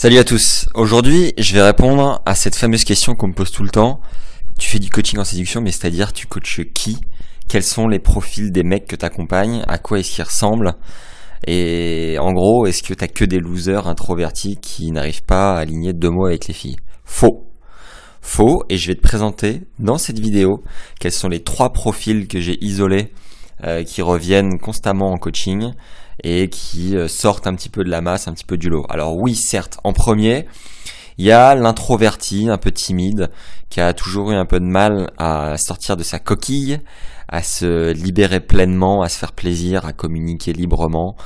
Salut à tous. Aujourd'hui, je vais répondre à cette fameuse question qu'on me pose tout le temps. Tu fais du coaching en séduction, mais c'est-à-dire tu coaches qui? Quels sont les profils des mecs que tu accompagnes À quoi est-ce qu'ils ressemblent? Et en gros, est-ce que t'as que des losers introvertis qui n'arrivent pas à aligner deux mots avec les filles? Faux. Faux. Et je vais te présenter dans cette vidéo quels sont les trois profils que j'ai isolés euh, qui reviennent constamment en coaching et qui euh, sortent un petit peu de la masse, un petit peu du lot. Alors oui, certes, en premier, il y a l'introverti, un peu timide, qui a toujours eu un peu de mal à sortir de sa coquille, à se libérer pleinement, à se faire plaisir, à communiquer librement,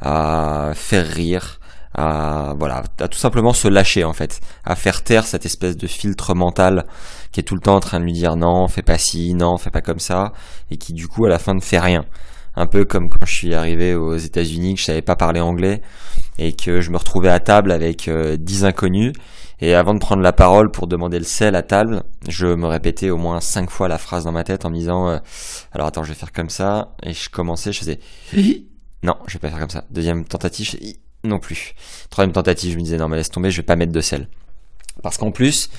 à faire rire, à voilà, à tout simplement se lâcher en fait, à faire taire cette espèce de filtre mental qui est tout le temps en train de lui dire non, fais pas ci, non, fais pas comme ça, et qui du coup à la fin ne fait rien un peu comme quand je suis arrivé aux États-Unis, que je savais pas parler anglais et que je me retrouvais à table avec euh, dix inconnus. Et avant de prendre la parole pour demander le sel à table, je me répétais au moins cinq fois la phrase dans ma tête en me disant euh, alors attends, je vais faire comme ça. Et je commençais, je faisais non, je vais pas faire comme ça. Deuxième tentative, je faisais, non plus. Troisième tentative, je me disais non mais laisse tomber, je vais pas mettre de sel. Parce qu'en plus,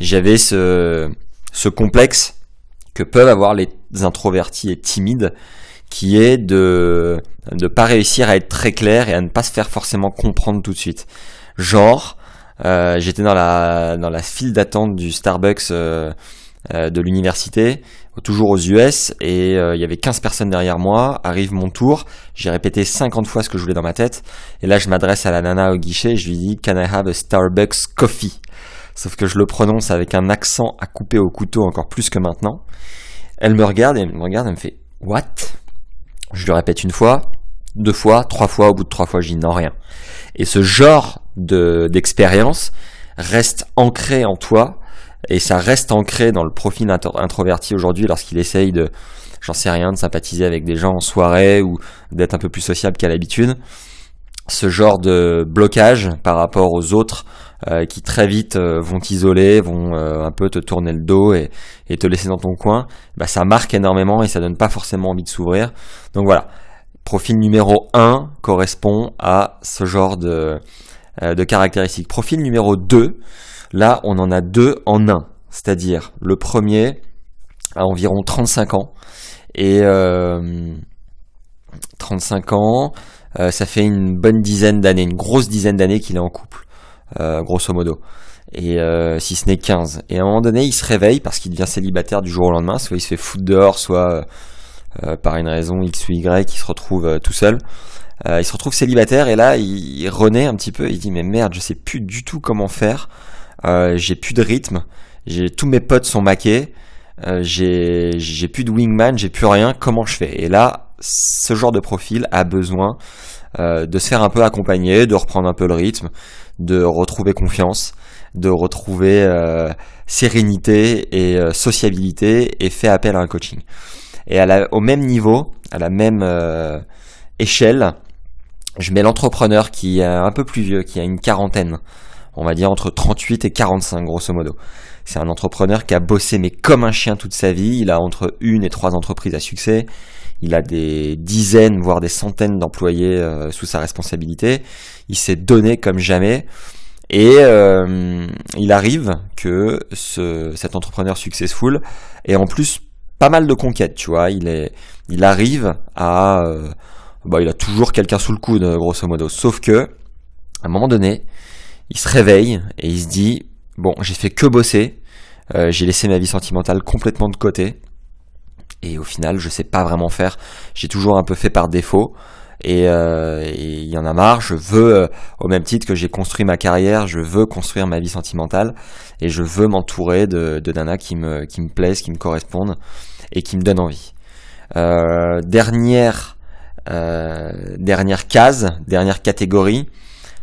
j'avais ce, ce complexe que peuvent avoir les introvertis et timides qui est de ne pas réussir à être très clair et à ne pas se faire forcément comprendre tout de suite. Genre, euh, j'étais dans la dans la file d'attente du Starbucks euh, euh, de l'université, toujours aux US, et il y avait 15 personnes derrière moi. Arrive mon tour, j'ai répété 50 fois ce que je voulais dans ma tête, et là je m'adresse à la nana au guichet, et je lui dis Can I have a Starbucks coffee? Sauf que je le prononce avec un accent à couper au couteau encore plus que maintenant. Elle me regarde et elle me regarde, elle me fait What? Je le répète une fois, deux fois, trois fois, au bout de trois fois, je dis non, rien. Et ce genre de, d'expérience reste ancré en toi, et ça reste ancré dans le profil introverti aujourd'hui lorsqu'il essaye de, j'en sais rien, de sympathiser avec des gens en soirée ou d'être un peu plus sociable qu'à l'habitude. Ce genre de blocage par rapport aux autres euh, qui très vite euh, vont t'isoler, vont euh, un peu te tourner le dos et, te laisser dans ton coin, bah, ça marque énormément et ça donne pas forcément envie de s'ouvrir. Donc voilà, profil numéro 1 correspond à ce genre de, de caractéristiques. Profil numéro 2, là on en a deux en un, c'est-à-dire le premier à environ 35 ans et 35 ans, ça fait une bonne dizaine d'années, une grosse dizaine d'années qu'il est en couple. Euh, grosso modo. Et euh, si ce n'est 15. Et à un moment donné, il se réveille parce qu'il devient célibataire du jour au lendemain. Soit il se fait foutre dehors, soit euh, par une raison X ou Y, il se retrouve tout seul. il se retrouve célibataire et là, il, renaît un petit peu. Il dit mais merde, je sais plus du tout comment faire. j'ai plus de rythme. J'ai tous mes potes sont maqués. j'ai plus de wingman, j'ai plus rien. Comment je fais? Et là, ce genre de profil a besoin de se faire un peu accompagner, de reprendre un peu le rythme, de retrouver confiance, de retrouver euh, sérénité et euh, sociabilité et fait appel à un coaching. Et à au même niveau, à la même euh, échelle, je mets l'entrepreneur qui est un peu plus vieux, qui a une quarantaine, on va dire entre 38 et 45 grosso modo. C'est un entrepreneur qui a bossé mais comme un chien toute sa vie, il a entre une et trois entreprises à succès, il a des dizaines, voire des centaines d'employés euh, sous sa responsabilité. Il s'est donné comme jamais. Et euh, il arrive que ce, cet entrepreneur successful ait en plus pas mal de conquêtes, tu vois. Il est, il arrive à, euh, bah, il a toujours quelqu'un sous le coude, grosso modo. Sauf que, à un moment donné, il se réveille et il se dit, bon, j'ai fait que bosser. j'ai laissé ma vie sentimentale complètement de côté et au final je sais pas vraiment faire. J'ai toujours un peu fait par défaut et euh, il y en a marre. Je veux, euh, au même titre que j'ai construit ma carrière, je veux construire ma vie sentimentale et je veux m'entourer de, de nanas qui me qui me plaisent, qui me correspondent et qui me donnent envie. Euh, dernière dernière case, dernière catégorie,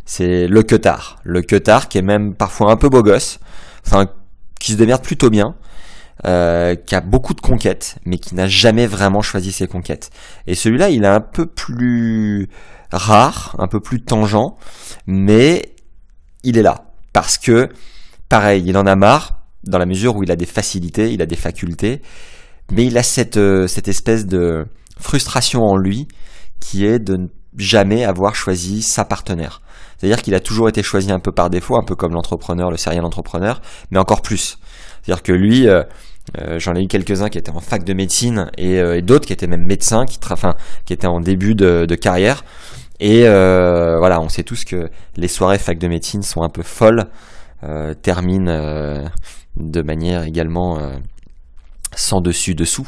c'est le queutard. Le queutard qui est même parfois un peu beau gosse, enfin qui se démerde plutôt bien, euh, qui a beaucoup de conquêtes, mais qui n'a jamais vraiment choisi ses conquêtes. Et celui-là, il est un peu plus rare, un peu plus tangent, mais il est là. Parce que, pareil, il en a marre, dans la mesure où il a des facilités, il a des facultés, mais il a cette, euh, cette espèce de frustration en lui qui est de ne jamais avoir choisi sa partenaire. C'est-à-dire qu'il a toujours été choisi un peu par défaut, un peu comme l'entrepreneur, le serial entrepreneur, mais encore plus. C'est-à-dire que lui, euh, euh, j'en ai eu quelques-uns qui étaient en fac de médecine et, d'autres qui étaient même médecins, qui, enfin, qui étaient en début de, de carrière. Et voilà, on sait tous que les soirées fac de médecine sont un peu folles, terminent de manière également sans dessus dessous,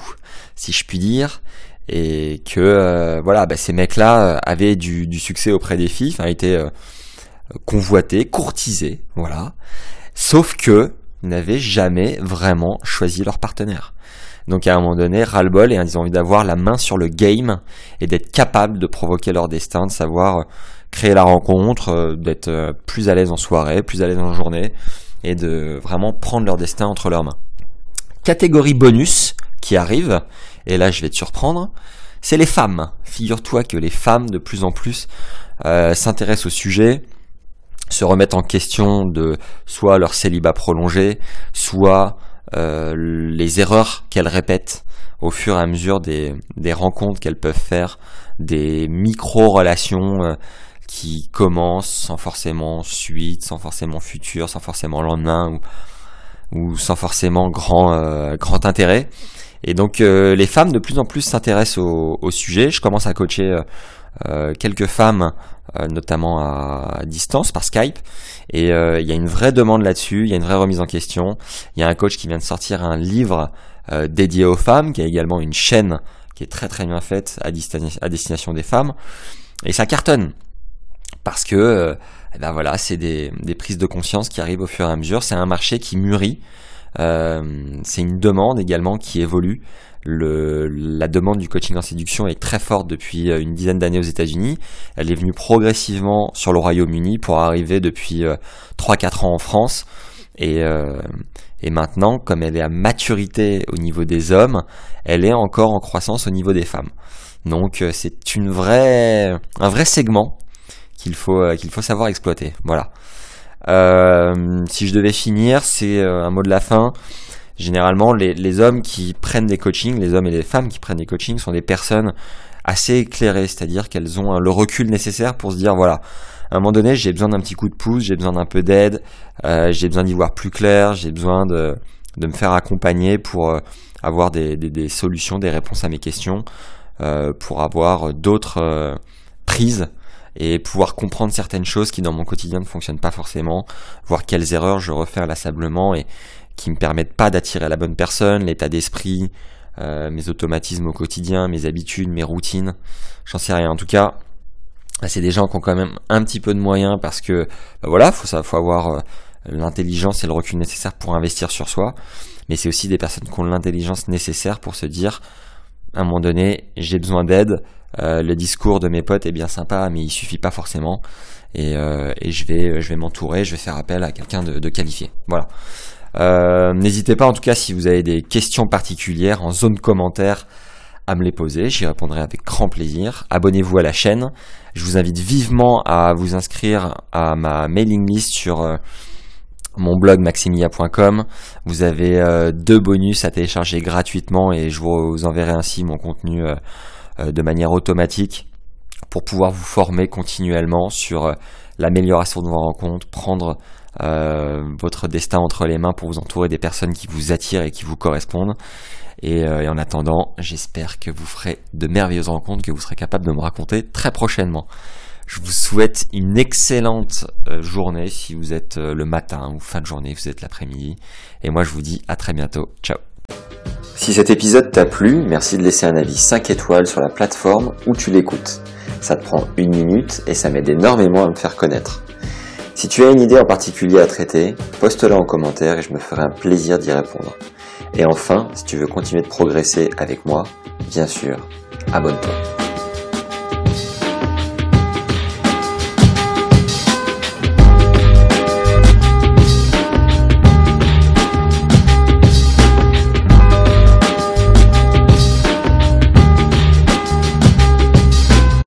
si je puis dire et que euh, voilà bah, ces mecs là euh, avaient du, du, succès auprès des filles, enfin étaient euh, convoités, courtisés, voilà. Sauf que n'avaient jamais vraiment choisi leur partenaire. Donc à un moment donné, ras-le-bol et ils ont envie d'avoir la main sur le game et d'être capable de provoquer leur destin, de savoir créer la rencontre, d'être plus à l'aise en soirée, plus à l'aise en journée et de vraiment prendre leur destin entre leurs mains. Catégorie bonus qui arrive, et là je vais te surprendre, c'est les femmes. Figure-toi que les femmes de plus en plus euh, s'intéressent au sujet, se remettent en question de soit leur célibat prolongé, soit euh, les erreurs qu'elles répètent au fur et à mesure des, des rencontres qu'elles peuvent faire, des micro-relations euh, qui commencent sans forcément suite, sans forcément futur, sans forcément lendemain ou, ou sans forcément grand, grand intérêt. Et donc euh, les femmes de plus en plus s'intéressent au, sujet. Je commence à coacher euh, euh, quelques femmes, notamment à, distance par Skype. Et il y a une vraie demande là-dessus, il y a une vraie remise en question. Il y a un coach qui vient de sortir un livre dédié aux femmes, qui a également une chaîne qui est très très bien faite à, destination des femmes. Et ça cartonne. Parce que eh ben voilà, c'est des, des prises de conscience qui arrivent au fur et à mesure. C'est un marché qui mûrit. Euh, c'est une demande également qui évolue. La demande du coaching en séduction est très forte depuis euh, une dizaine d'années aux États-Unis. Elle est venue progressivement sur le Royaume-Uni pour arriver depuis 3-4 euh, ans en France. Et, et maintenant, comme elle est à maturité au niveau des hommes, elle est encore en croissance au niveau des femmes. Donc c'est une vraie, un vrai segment qu'il faut, qu'il faut savoir exploiter. Voilà. Euh, si je devais finir, c'est euh, un mot de la fin. Généralement, les, hommes qui prennent des coachings, les hommes et les femmes qui prennent des coachings sont des personnes assez éclairées, c'est-à-dire qu'elles ont le recul nécessaire pour se dire voilà, à un moment donné, j'ai besoin d'un petit coup de pouce, j'ai besoin d'un peu d'aide, euh, j'ai besoin d'y voir plus clair, j'ai besoin de, me faire accompagner pour euh, avoir des, solutions, des réponses à mes questions, euh, pour avoir d'autres prises et pouvoir comprendre certaines choses qui dans mon quotidien ne fonctionnent pas forcément, voir quelles erreurs je refais inlassablement et qui me permettent pas d'attirer la bonne personne, l'état d'esprit, euh, mes automatismes au quotidien, mes habitudes, mes routines, j'en sais rien. En tout cas, c'est des gens qui ont quand même un petit peu de moyens parce que bah voilà, faut ça, faut avoir euh, l'intelligence et le recul nécessaire pour investir sur soi, mais c'est aussi des personnes qui ont l'intelligence nécessaire pour se dire à un moment donné, j'ai besoin d'aide, euh, le discours de mes potes est bien sympa, mais il suffit pas forcément. Et, euh, je vais, je vais m'entourer, je vais faire appel à quelqu'un de, de, qualifié. Voilà. Euh, N'hésitez pas, en tout cas, si vous avez des questions particulières en zone commentaire, à me les poser. J'y répondrai avec grand plaisir. Abonnez-vous à la chaîne. Je vous invite vivement à vous inscrire à ma mailing list sur euh, mon blog maximia.com. Vous avez euh, deux bonus à télécharger gratuitement et je vous enverrai ainsi mon contenu euh, de manière automatique pour pouvoir vous former continuellement sur euh, l'amélioration de vos rencontres, prendre euh, votre destin entre les mains pour vous entourer des personnes qui vous attirent et qui vous correspondent. Et, en attendant, j'espère que vous ferez de merveilleuses rencontres que vous serez capable de me raconter très prochainement. Je vous souhaite une excellente journée si vous êtes le matin ou fin de journée, vous êtes l'après-midi. Et moi je vous dis à très bientôt. Ciao si cet épisode t'a plu, merci de laisser un avis 5 étoiles sur la plateforme où tu l'écoutes. Ça te prend une minute et ça m'aide énormément à me faire connaître. Si tu as une idée en particulier à traiter, poste-la en commentaire et je me ferai un plaisir d'y répondre. Et enfin, si tu veux continuer de progresser avec moi, bien sûr, abonne-toi.